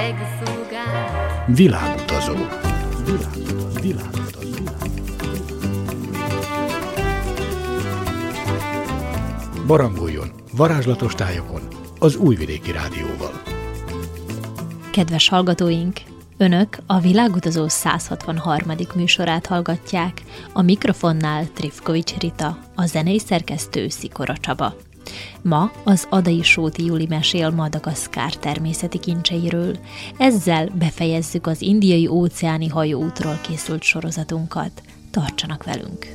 Világutazó. Világutazó. Világutazó. Barangoljon varázslatos tájokon az Újvidéki Rádióval. Kedves hallgatóink! Önök a Világutazó 163. műsorát hallgatják, a mikrofonnál Trifkovics Rita, a zenei szerkesztő Szikora Csaba. Ma az Adai Sóti Juli mesél Madagaszkár természeti kincseiről. Ezzel befejezzük az indiai óceáni hajóútról készült sorozatunkat. Tartsanak velünk!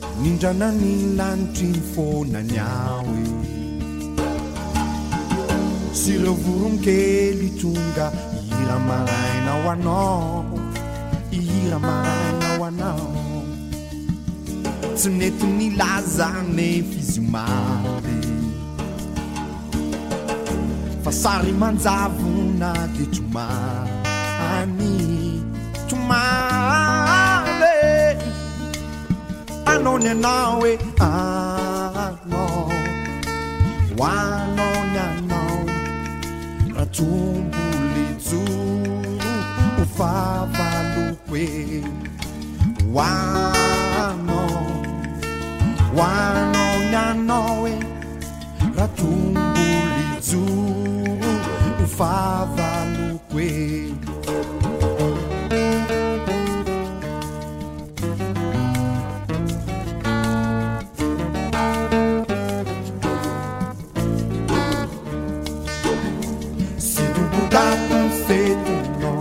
Tsy mety nilaza ne fizimary fa sary manjavona de tomany tomale anao ny anao hoe anao hoanao ny anao. Raha jombolyjo ho favaloko e. Hoanao hoanao ny anao hoe raha jombolyjo fava no coelho. Sendo um buraco feito um nó,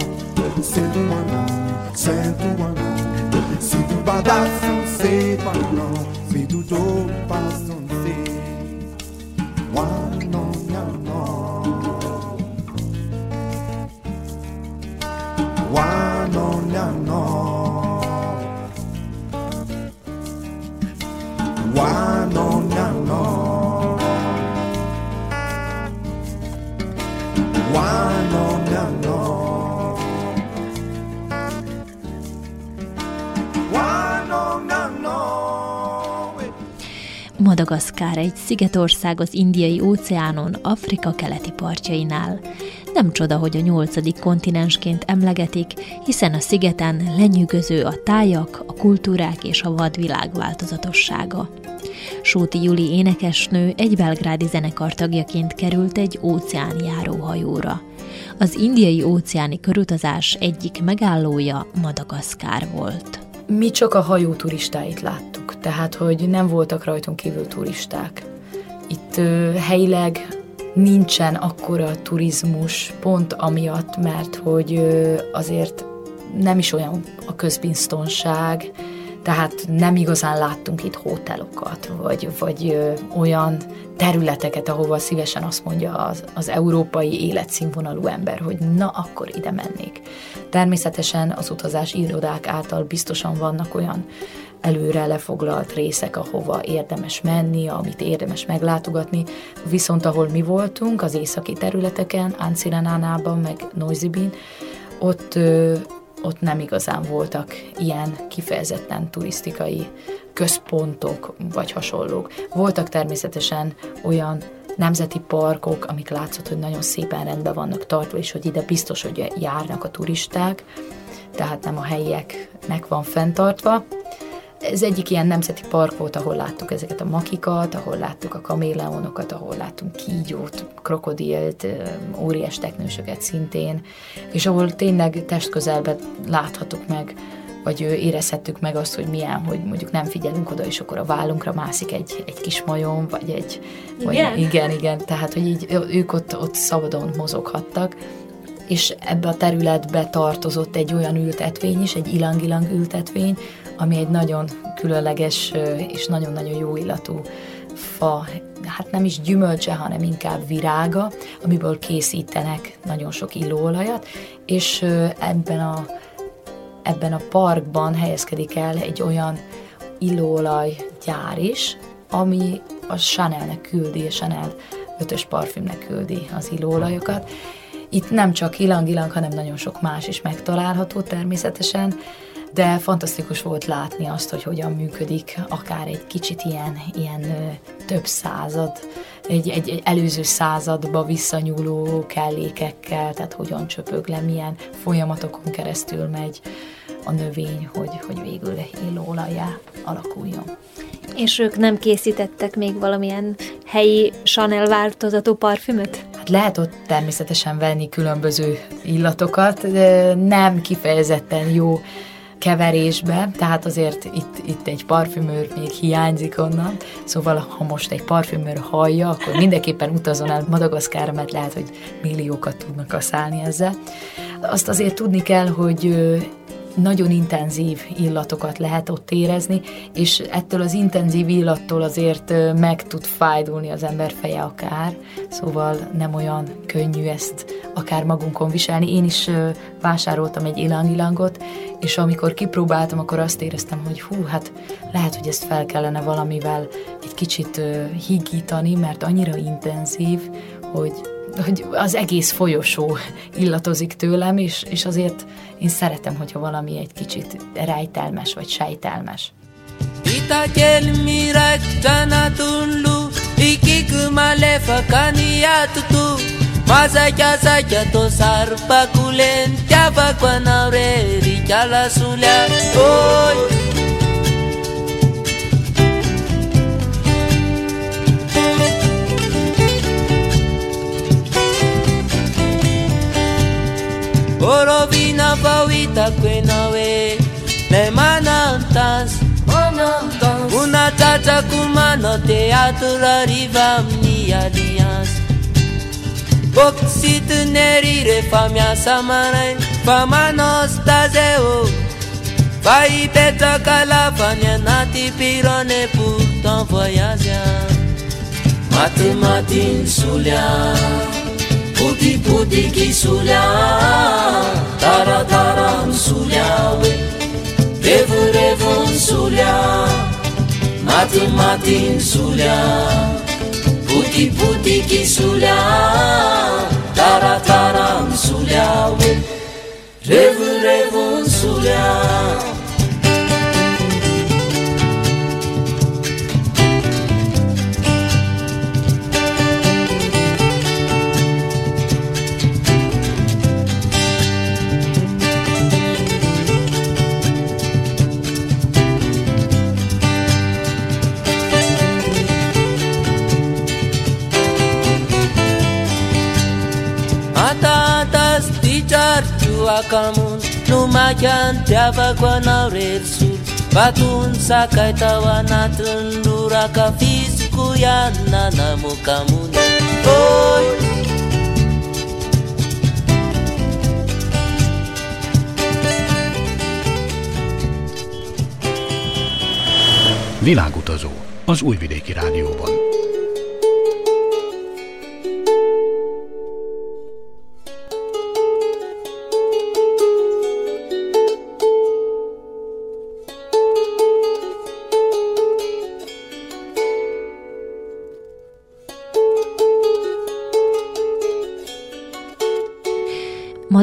sendo um anão, sendo um anão, um badaço do passo um Madagaszkár egy szigetország az indiai óceánon, Afrika keleti partjainál. Nem csoda, hogy a nyolcadik kontinensként emlegetik, hiszen a szigeten lenyűgöző a tájak, a kultúrák és a vadvilág változatossága. Sóti Juli énekesnő egy belgrádi zenekar tagjaként került egy óceáni járóhajóra. Az indiai óceáni körutazás egyik megállója Madagaszkár volt. Mi csak a hajó turistáit láttuk, tehát hogy nem voltak rajtunk kívül turisták. Itt ö, helyileg nincsen akkora turizmus, pont amiatt, mert hogy ö, azért nem is olyan a közbiztonság, tehát nem igazán láttunk itt hotelokat, vagy, vagy olyan területeket, ahova szívesen azt mondja az, az európai életszínvonalú ember, hogy na, akkor ide mennék. Természetesen az utazás irodák által biztosan vannak olyan előre lefoglalt részek, ahova érdemes menni, amit érdemes meglátogatni, viszont ahol mi voltunk, az északi területeken, Anciranánában, meg Noisibin, ott ott nem igazán voltak ilyen kifejezetten turisztikai központok vagy hasonlók. Voltak természetesen olyan nemzeti parkok, amik látszott, hogy nagyon szépen rendben vannak tartva, és hogy ide biztos, hogy járnak a turisták, tehát nem a helyieknek van fenntartva, ez egyik ilyen nemzeti park volt, ahol láttuk ezeket a makikat, ahol láttuk a kaméleonokat, ahol láttunk kígyót, krokodilt, óriás teknősöket szintén, és ahol tényleg testközelben láthatok meg, vagy érezhettük meg azt, hogy milyen, hogy mondjuk nem figyelünk oda, és akkor a vállunkra mászik egy, egy kis majom, vagy egy... Igen? Vagy, igen, igen, tehát, hogy így ők ott, ott szabadon mozoghattak, és ebbe a területbe tartozott egy olyan ültetvény is, egy ilang-ilang ültetvény, ami egy nagyon különleges és nagyon-nagyon jó illatú fa, hát nem is gyümölcse, hanem inkább virága, amiből készítenek nagyon sok illóolajat, és ebben a, ebben a parkban helyezkedik el egy olyan illóolaj gyár is, ami a Chanelnek küldi, a Chanel ötös parfümnek küldi az illóolajokat. Itt nem csak ilang-ilang, hanem nagyon sok más is megtalálható természetesen, de fantasztikus volt látni azt, hogy hogyan működik akár egy kicsit ilyen, ilyen több század, egy, egy, egy előző századba visszanyúló kellékekkel, tehát hogyan csöpög le, milyen folyamatokon keresztül megy a növény, hogy, hogy végül illóolajá alakuljon. És ők nem készítettek még valamilyen helyi Chanel változatú parfümöt? Hát lehet ott természetesen venni különböző illatokat, de nem kifejezetten jó keverésbe, tehát azért itt, itt egy parfümőr még hiányzik onnan, szóval ha most egy parfümőr hallja, akkor mindenképpen utazon el Madagaszkára, mert lehet, hogy milliókat tudnak kaszálni ezzel. Azt azért tudni kell, hogy nagyon intenzív illatokat lehet ott érezni, és ettől az intenzív illattól azért meg tud fájdulni az ember feje akár, szóval nem olyan könnyű ezt akár magunkon viselni. Én is vásároltam egy ilangilangot, és amikor kipróbáltam, akkor azt éreztem, hogy hú, hát lehet, hogy ezt fel kellene valamivel egy kicsit higítani, mert annyira intenzív, hogy hogy az egész folyosó illatozik tőlem, és, és azért én szeretem, hogyha valami egy kicsit rejtelmes vagy sejtelmes. Sakya to sarpa kulen, tyapa kwa naure, richala sulya, oi. orovina borovina pawitakuenawe nemanantas unacacakumano teaturariva amni aliansa boksitunerire famiasamanain famanostazeo fahipetrakalafany anaty pirone pourtant voyage a matimatiny solia. potipoti kisoly a taratara misoly a oe revorevo ny soly a matimaty ny soly a potipoti kisoly a taratara misoly a oe revorevo ny soly a akamun numakan tiavako anao rery batun sakay tao anatiny loraka fiziko ihany nanamokamony oy Világutazó az Újvidéki Rádióban.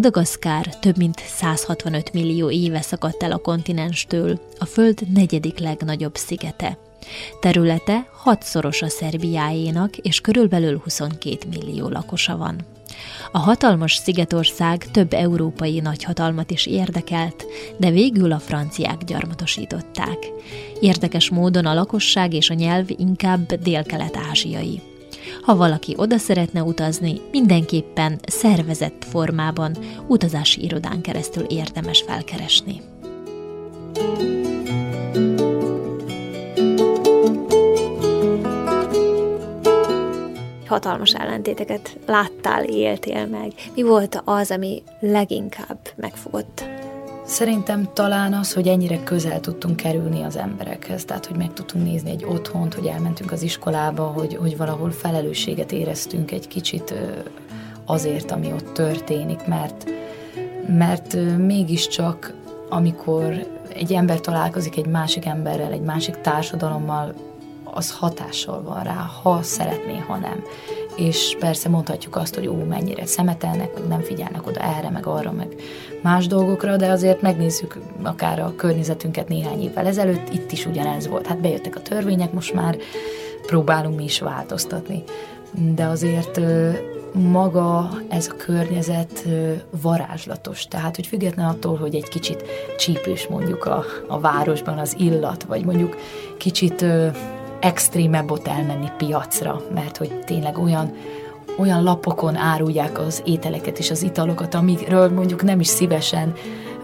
Madagaszkár több mint 165 millió éve szakadt el a kontinenstől, a Föld negyedik legnagyobb szigete. Területe hatszoros a Szerbiáénak, és körülbelül 22 millió lakosa van. A hatalmas szigetország több európai nagyhatalmat is érdekelt, de végül a franciák gyarmatosították. Érdekes módon a lakosság és a nyelv inkább délkelet-ázsiai. Ha valaki oda szeretne utazni, mindenképpen szervezett formában utazási irodán keresztül érdemes felkeresni. hatalmas ellentéteket láttál, éltél meg. Mi volt az, ami leginkább megfogott? Szerintem talán az, hogy ennyire közel tudtunk kerülni az emberekhez, tehát hogy meg tudtunk nézni egy otthont, hogy elmentünk az iskolába, hogy, hogy valahol felelősséget éreztünk egy kicsit azért, ami ott történik, mert, mert mégiscsak amikor egy ember találkozik egy másik emberrel, egy másik társadalommal, az hatással van rá, ha szeretné, ha nem. És persze mondhatjuk azt, hogy ó, mennyire szemetelnek, meg nem figyelnek oda erre, meg arra, meg más dolgokra, de azért megnézzük akár a környezetünket néhány évvel ezelőtt, itt is ugyanez volt. Hát bejöttek a törvények, most már próbálunk mi is változtatni. De azért maga ez a környezet varázslatos. Tehát, hogy független attól, hogy egy kicsit csípős mondjuk a, a városban az illat, vagy mondjuk kicsit extrémebb ott elmenni piacra, mert hogy tényleg olyan olyan lapokon árulják az ételeket és az italokat, amikről mondjuk nem is szívesen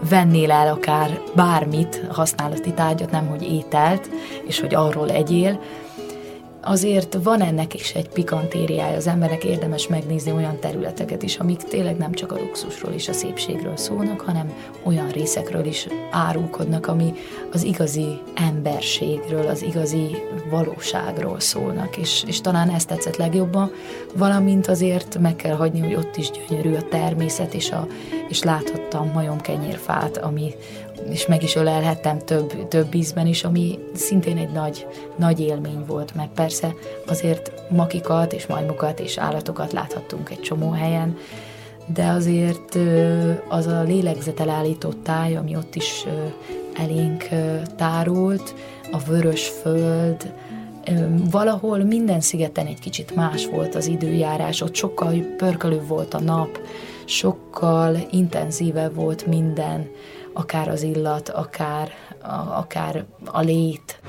vennél el akár bármit, használati tárgyat, nem hogy ételt, és hogy arról egyél, azért van ennek is egy pikantériája, az embernek érdemes megnézni olyan területeket is, amik tényleg nem csak a luxusról és a szépségről szólnak, hanem olyan részekről is árulkodnak, ami az igazi emberségről, az igazi valóságról szólnak, és, és talán ezt tetszett legjobban, valamint azért meg kell hagyni, hogy ott is gyönyörű a természet, és, a, és láthattam majomkenyérfát, ami, és meg is ölelhettem több, több ízben is, ami szintén egy nagy, nagy élmény volt, meg persze azért makikat és majmokat és állatokat láthattunk egy csomó helyen, de azért az a lélegzetelállított táj, ami ott is elénk tárult, a vörös föld, valahol minden szigeten egy kicsit más volt az időjárás, ott sokkal pörkölőbb volt a nap, sokkal intenzívebb volt minden, akár az illat, akár, a, akár a lét.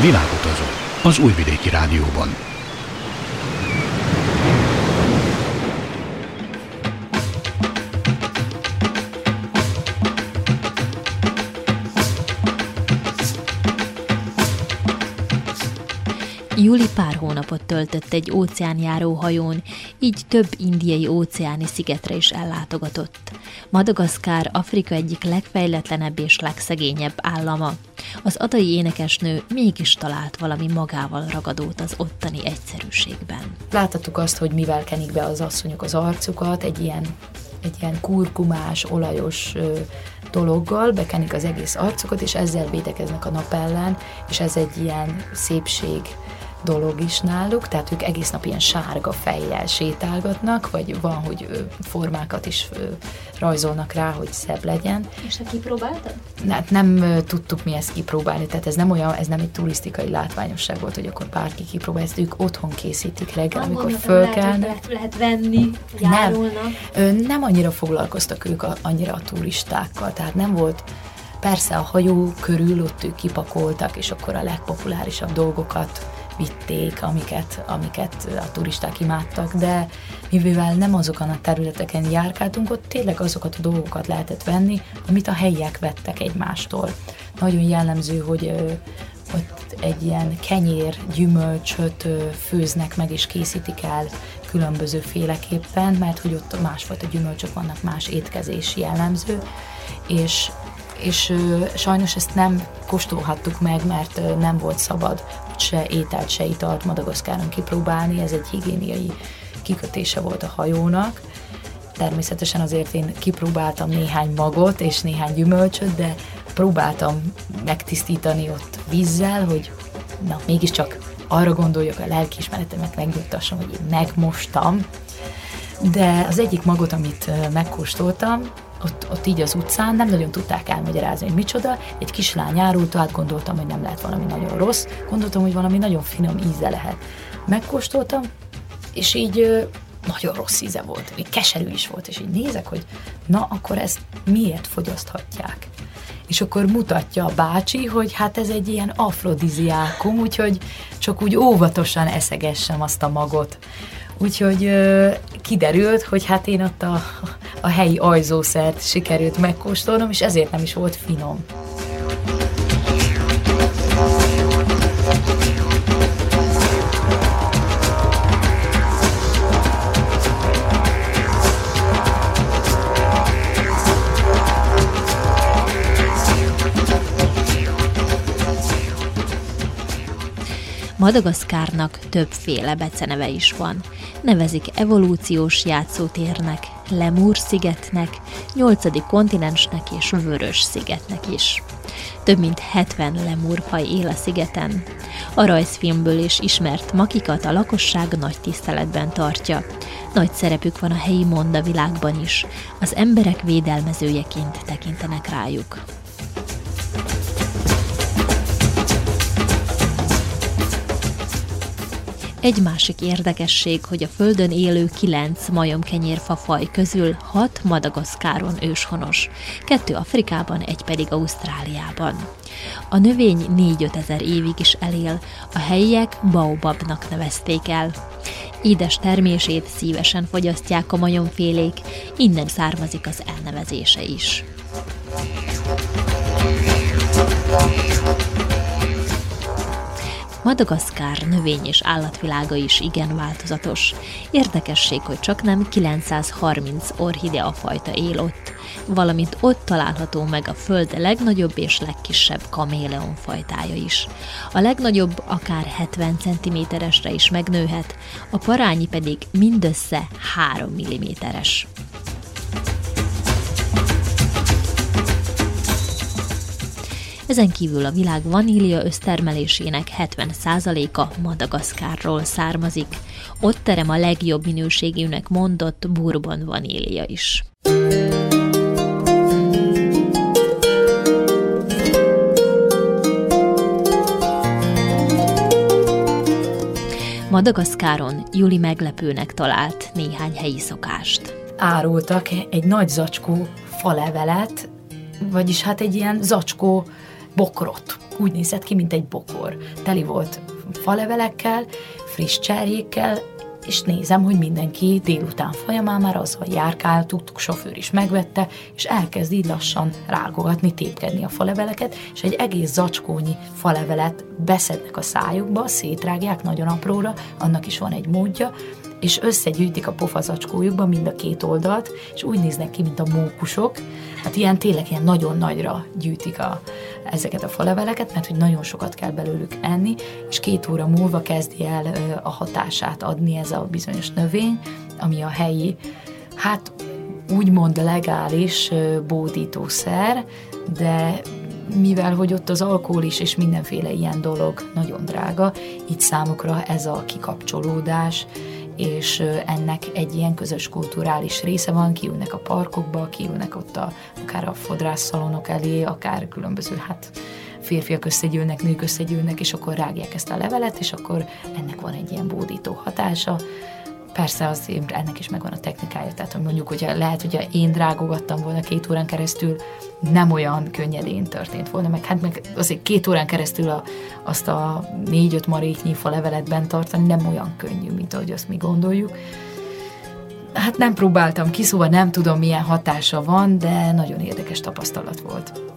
Világutazó az Újvidéki Rádióban. Juli pár hónapot töltött egy óceánjáró hajón, így több indiai óceáni szigetre is ellátogatott. Madagaszkár Afrika egyik legfejletlenebb és legszegényebb állama. Az adai énekesnő mégis talált valami magával ragadót az ottani egyszerűségben. Láthattuk azt, hogy mivel kenik be az asszonyok az arcukat, egy ilyen, egy ilyen kurkumás, olajos dologgal, bekenik az egész arcukat, és ezzel védekeznek a nap ellen, és ez egy ilyen szépség dolog is náluk, tehát ők egész nap ilyen sárga fejjel sétálgatnak, vagy van, hogy formákat is rajzolnak rá, hogy szebb legyen. És te kipróbáltad? Hát nem tudtuk mi ezt kipróbálni, tehát ez nem olyan, ez nem egy turisztikai látványosság volt, hogy akkor bárki kipróbál, ezt ők otthon készítik reggel, nem amikor fölkelnek. Lehet, lehet venni, nem, nem annyira foglalkoztak ők a, annyira a turistákkal, tehát nem volt Persze a hajó körül ott ők kipakoltak, és akkor a legpopulárisabb dolgokat vitték, amiket, amiket a turisták imádtak, de mivel nem azokon a területeken járkáltunk, ott tényleg azokat a dolgokat lehetett venni, amit a helyiek vettek egymástól. Nagyon jellemző, hogy ott egy ilyen kenyér, gyümölcsöt főznek meg és készítik el különböző féleképpen, mert hogy ott másfajta gyümölcsök vannak, más étkezési jellemző, és és sajnos ezt nem kóstolhattuk meg, mert nem volt szabad se ételt, se italt Madagaszkáron kipróbálni, ez egy higiéniai kikötése volt a hajónak. Természetesen azért én kipróbáltam néhány magot és néhány gyümölcsöt, de próbáltam megtisztítani ott vízzel, hogy na, mégiscsak arra gondoljak a lelkiismeretemet megnyugtassam, hogy én megmostam. De az egyik magot, amit megkóstoltam, ott, ott így az utcán nem nagyon tudták elmagyarázni, hogy micsoda. Egy kislány árult, át gondoltam, hogy nem lehet valami nagyon rossz, gondoltam, hogy valami nagyon finom íze lehet. Megkóstoltam, és így nagyon rossz íze volt, még keserű is volt, és így nézek, hogy na, akkor ezt miért fogyaszthatják? És akkor mutatja a bácsi, hogy hát ez egy ilyen afrodiziákum, úgyhogy csak úgy óvatosan eszegessem azt a magot. Úgyhogy ö, kiderült, hogy hát én ott a, a helyi ajzószert sikerült megkóstolnom, és ezért nem is volt finom. Madagaszkárnak többféle beceneve is van. Nevezik evolúciós játszótérnek, Lemur szigetnek, nyolcadik kontinensnek és Vörös szigetnek is. Több mint 70 lemurfaj él a szigeten. A rajzfilmből is ismert makikat a lakosság nagy tiszteletben tartja. Nagy szerepük van a helyi monda világban is. Az emberek védelmezőjeként tekintenek rájuk. Egy másik érdekesség, hogy a Földön élő kilenc majomkenyérfa faj közül hat Madagaszkáron őshonos, kettő Afrikában, egy pedig Ausztráliában. A növény 4-5 ezer évig is elél, a helyiek baobabnak nevezték el. Édes termését szívesen fogyasztják a majomfélék, innen származik az elnevezése is. Madagaszkár növény- és állatvilága is igen változatos. Érdekesség, hogy csak nem 930 orchidea fajta él ott, valamint ott található meg a föld legnagyobb és legkisebb kaméleon fajtája is. A legnagyobb akár 70 cm-esre is megnőhet, a parányi pedig mindössze 3 mm-es. Ezen kívül a világ vanília össztermelésének 70%-a Madagaszkárról származik. Ott terem a legjobb minőségűnek mondott bourbon vanília is. Madagaszkáron Juli meglepőnek talált néhány helyi szokást. Árultak egy nagy zacskó falevelet, vagyis hát egy ilyen zacskó bokrot. Úgy nézett ki, mint egy bokor. Teli volt falevelekkel, friss cserjékkel, és nézem, hogy mindenki délután folyamán már azzal járkál, tudtuk, sofőr is megvette, és elkezd így lassan rágogatni, tépkedni a faleveleket, és egy egész zacskónyi falevelet beszednek a szájukba, szétrágják nagyon apróra, annak is van egy módja, és összegyűjtik a pofazacskójukba mind a két oldalt, és úgy néznek ki, mint a mókusok. Hát ilyen tényleg ilyen nagyon nagyra gyűjtik a, ezeket a faleveleket, mert hogy nagyon sokat kell belőlük enni, és két óra múlva kezdi el a hatását adni ez a bizonyos növény, ami a helyi, hát úgymond legális bódítószer, de mivel hogy ott az alkohol is és mindenféle ilyen dolog nagyon drága, így számukra ez a kikapcsolódás, és ennek egy ilyen közös kulturális része van, kiülnek a parkokba, kiülnek ott a, akár a fodrászszalonok elé, akár különböző hát férfiak összegyűlnek, nők összegyűlnek, és akkor rágják ezt a levelet, és akkor ennek van egy ilyen bódító hatása. Persze az ennek is megvan a technikája, tehát hogy mondjuk, hogyha lehet, hogyha én drágogattam volna két órán keresztül, nem olyan könnyedén történt volna, meg hát meg azért két órán keresztül a, azt a négy-öt maréknyi fa leveletben tartani nem olyan könnyű, mint ahogy azt mi gondoljuk. Hát nem próbáltam ki, szóval nem tudom, milyen hatása van, de nagyon érdekes tapasztalat volt.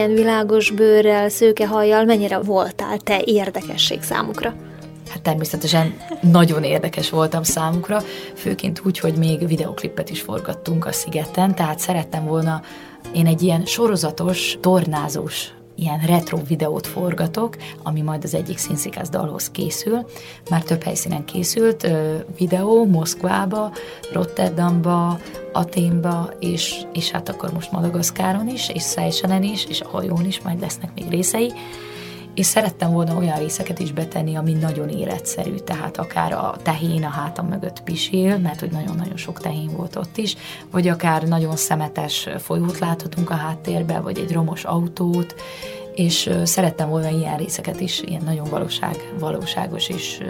Ilyen világos bőrrel, szőke hajjal mennyire voltál te érdekesség számukra? Hát természetesen nagyon érdekes voltam számukra, főként úgy, hogy még videoklipet is forgattunk a szigeten, tehát szerettem volna én egy ilyen sorozatos, tornázós ilyen retro videót forgatok, ami majd az egyik színszikász dalhoz készül. Már több helyszínen készült ö, videó, Moszkvába, Rotterdamba, Aténba, és, és hát akkor most Madagaszkáron is, és Seychellen is, és a hajón is majd lesznek még részei és szerettem volna olyan részeket is betenni, ami nagyon életszerű, tehát akár a tehén a hátam mögött pisil, mert hogy nagyon-nagyon sok tehén volt ott is, vagy akár nagyon szemetes folyót láthatunk a háttérbe, vagy egy romos autót, és szerettem volna ilyen részeket is, ilyen nagyon valóság, valóságos és,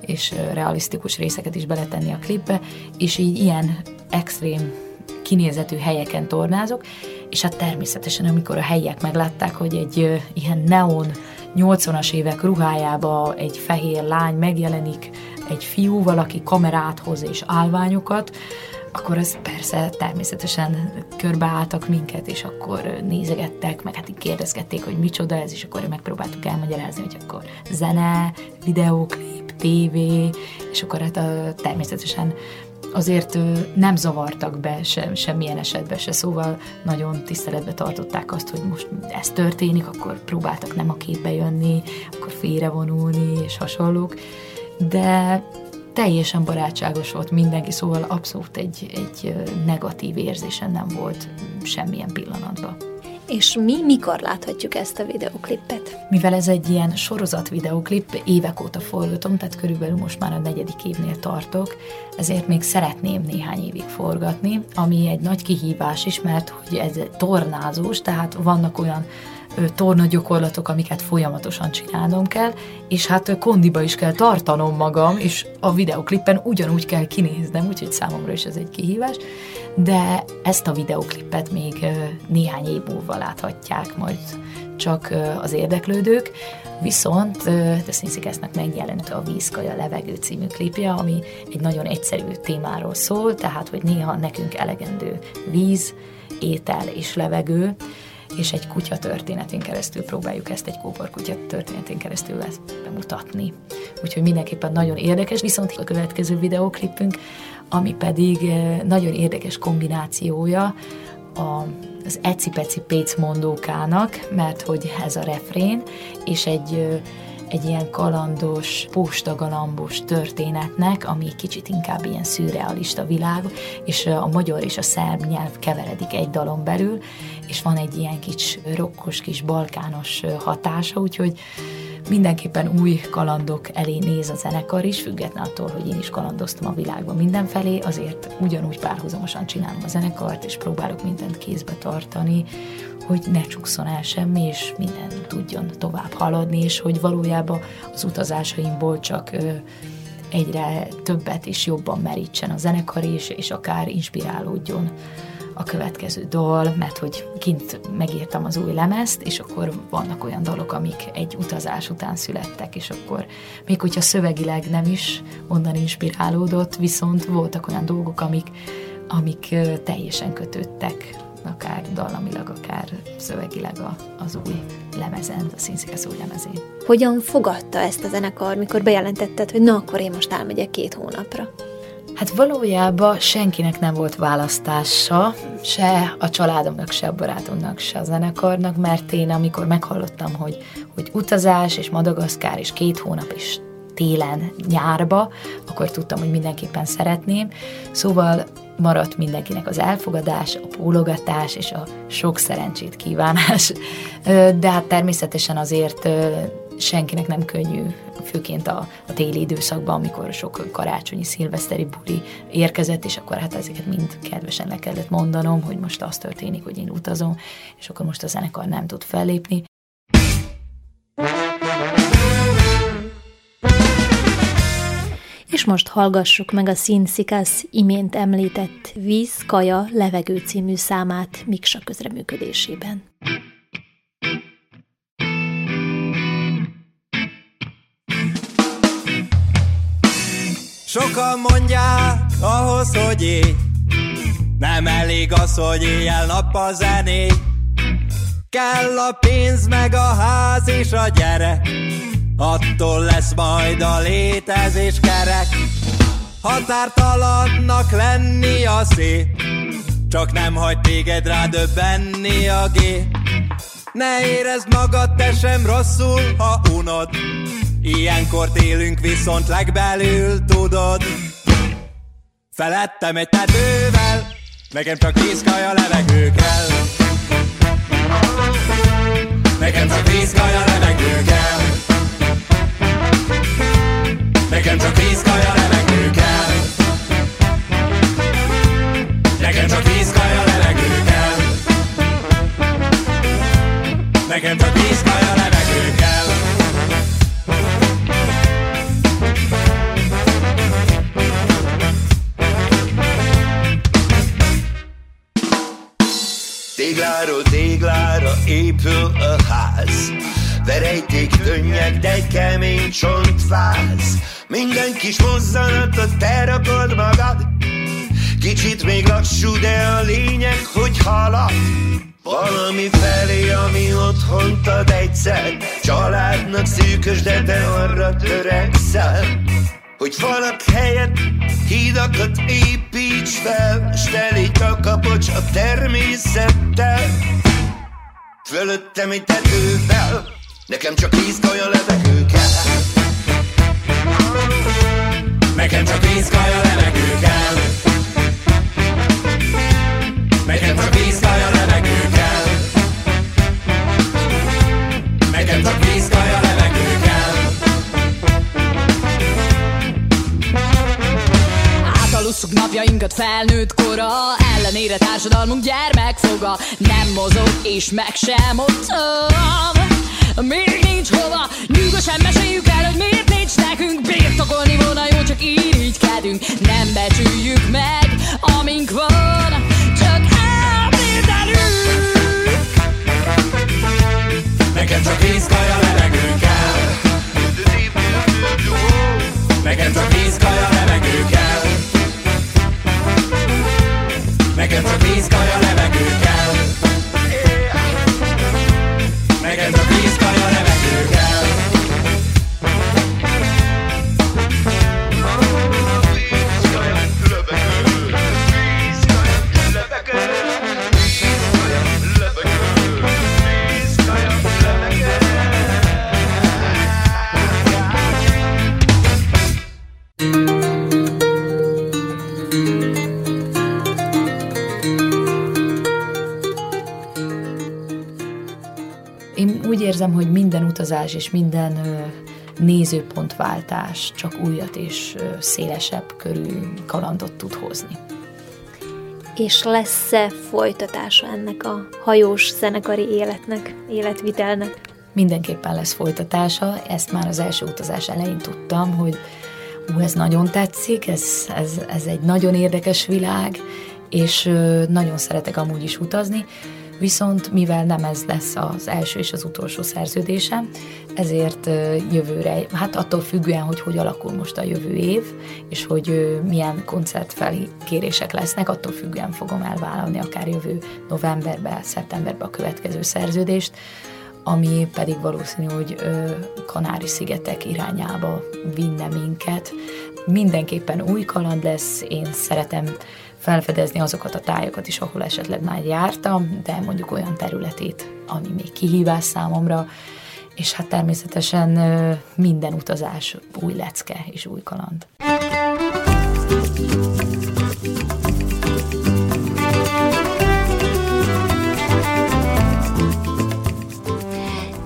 és realisztikus részeket is beletenni a klipbe, és így ilyen extrém kinézetű helyeken tornázok, és hát természetesen, amikor a helyiek meglátták, hogy egy ilyen neon 80-as évek ruhájába egy fehér lány megjelenik egy fiú, valaki kamerát hoz és állványokat, akkor az persze természetesen körbeálltak minket, és akkor nézegettek, meg hát így kérdezgették, hogy micsoda ez, és akkor megpróbáltuk elmagyarázni, hogy akkor zene, videóklip, tévé, és akkor hát a, természetesen azért nem zavartak be sem, semmilyen esetben se, szóval nagyon tiszteletbe tartották azt, hogy most ez történik, akkor próbáltak nem a képbe jönni, akkor félrevonulni és hasonlók, de teljesen barátságos volt mindenki, szóval abszolút egy, egy negatív érzésen nem volt semmilyen pillanatban. És mi mikor láthatjuk ezt a videoklipet? Mivel ez egy ilyen sorozat videoklip, évek óta forgatom, tehát körülbelül most már a negyedik évnél tartok, ezért még szeretném néhány évig forgatni, ami egy nagy kihívás is, mert hogy ez tornázós, tehát vannak olyan torna gyakorlatok, amiket folyamatosan csinálnom kell, és hát kondiba is kell tartanom magam, és a videoklippen ugyanúgy kell kinéznem, úgyhogy számomra is ez egy kihívás, de ezt a videoklipet még néhány év múlva láthatják majd csak az érdeklődők, Viszont a Színszikesznek megjelent a Vízkaja levegő című klipje, ami egy nagyon egyszerű témáról szól, tehát hogy néha nekünk elegendő víz, étel és levegő, és egy kutya történetén keresztül próbáljuk ezt egy kutya történetén keresztül bemutatni. Úgyhogy mindenképpen nagyon érdekes, viszont a következő videóklipünk, ami pedig eh, nagyon érdekes kombinációja a az Eci-Peci Péc mondókának, mert hogy ez a refrén, és egy eh, egy ilyen kalandos, postagalambos történetnek, ami kicsit inkább ilyen szürrealista világ, és a magyar és a szerb nyelv keveredik egy dalon belül, és van egy ilyen kicsi rokkos, kis balkános hatása, úgyhogy mindenképpen új kalandok elé néz a zenekar is, független attól, hogy én is kalandoztam a világban mindenfelé, azért ugyanúgy párhuzamosan csinálom a zenekart, és próbálok mindent kézbe tartani, hogy ne csúszson el semmi, és minden tudjon tovább haladni, és hogy valójában az utazásaimból csak egyre többet és jobban merítsen a zenekar is, és akár inspirálódjon a következő dal, mert hogy kint megírtam az új lemezt, és akkor vannak olyan dalok, amik egy utazás után születtek, és akkor még hogyha szövegileg nem is onnan inspirálódott, viszont voltak olyan dolgok, amik, amik teljesen kötődtek akár dallamilag, akár szövegileg az új lemezen, a Színszikesz új lemezén. Hogyan fogadta ezt a zenekar, mikor bejelentetted, hogy na akkor én most elmegyek két hónapra? Hát valójában senkinek nem volt választása, se a családomnak, se a barátomnak, se a zenekarnak, mert én amikor meghallottam, hogy, hogy utazás és Madagaszkár és két hónap is télen, nyárba, akkor tudtam, hogy mindenképpen szeretném. Szóval maradt mindenkinek az elfogadás, a pólogatás és a sok szerencsét kívánás. De hát természetesen azért senkinek nem könnyű, főként a, a téli időszakban, amikor sok karácsonyi, szilveszteri buli érkezett, és akkor hát ezeket mind kedvesen le kellett mondanom, hogy most az történik, hogy én utazom, és akkor most a zenekar nem tud fellépni. És most hallgassuk meg a Színszikasz imént említett Víz, Kaja, Levegő című számát Miksa közreműködésében. Sokan mondják ahhoz, hogy én Nem elég az, hogy éjjel-nappal zené. Kell a pénz, meg a ház és a gyerek Attól lesz majd a létezés kerek. Határtalannak lenni a szép. Csak nem hagy téged rá döbbenni a gép. Ne érezd magad te sem rosszul, ha unod. Ilyenkor élünk viszont legbelül tudod. Felettem egy tetővel Nekem csak vízkaja levegő kell. Nekem csak vízkaja levegő kell Nekem csak vízkaja levegő kell. Nekem csak vízkaja levegő kell. Nekem csak vízkaja levegő kell. Tégláról téglára épül a ház. Verejték könnyek, de kemény csontváz Minden kis mozzanatot te rakod magad Kicsit még lassú, de a lényeg, hogy halad Valami felé, ami otthont ad egyszer Családnak szűkös, de te arra törekszel hogy falak helyett hídakat építs fel, s telíts a kapocs a természettel. Fölöttem egy tetővel, nekem csak víz kaja levegő kell. Nekem csak vízkaja levegő kell. Nekem csak vízkaja levegő kell. Nekem csak vízkaja levegő kell. Átalusszuk napjainkat felnőtt kora Ellenére társadalmunk gyermekfoga. Nem mozog és meg sem mozog Még nincs hova? Nyugodtan meséljük el, hogy miért nincs nekünk Birtokolni volna jó, csak irigykedünk Nem becsüljük meg, amink van utazás és minden nézőpontváltás csak újat és szélesebb körű kalandot tud hozni. És lesz-e folytatása ennek a hajós zenekari életnek, életvitelnek? Mindenképpen lesz folytatása, ezt már az első utazás elején tudtam, hogy ú, ez nagyon tetszik, ez, ez, ez egy nagyon érdekes világ, és nagyon szeretek amúgy is utazni, viszont mivel nem ez lesz az első és az utolsó szerződésem, ezért jövőre, hát attól függően, hogy hogy alakul most a jövő év, és hogy milyen koncertfelkérések lesznek, attól függően fogom elvállalni akár jövő novemberben, szeptemberben a következő szerződést, ami pedig valószínű, hogy Kanári-szigetek irányába vinne minket. Mindenképpen új kaland lesz, én szeretem felfedezni azokat a tájakat is, ahol esetleg már jártam, de mondjuk olyan területét, ami még kihívás számomra, és hát természetesen minden utazás új lecke és új kaland.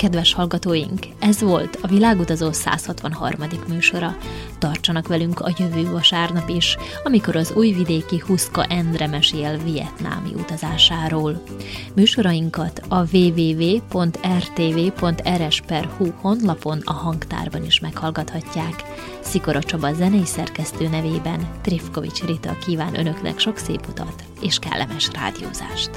Kedves hallgatóink, ez volt a Világutazó 163. műsora. Tartsanak velünk a jövő vasárnap is, amikor az újvidéki Huszka Endre mesél vietnámi utazásáról. Műsorainkat a www.rtv.rs.hu honlapon a hangtárban is meghallgathatják. Szikora Csaba zenei szerkesztő nevében Trifkovics Rita kíván önöknek sok szép utat és kellemes rádiózást.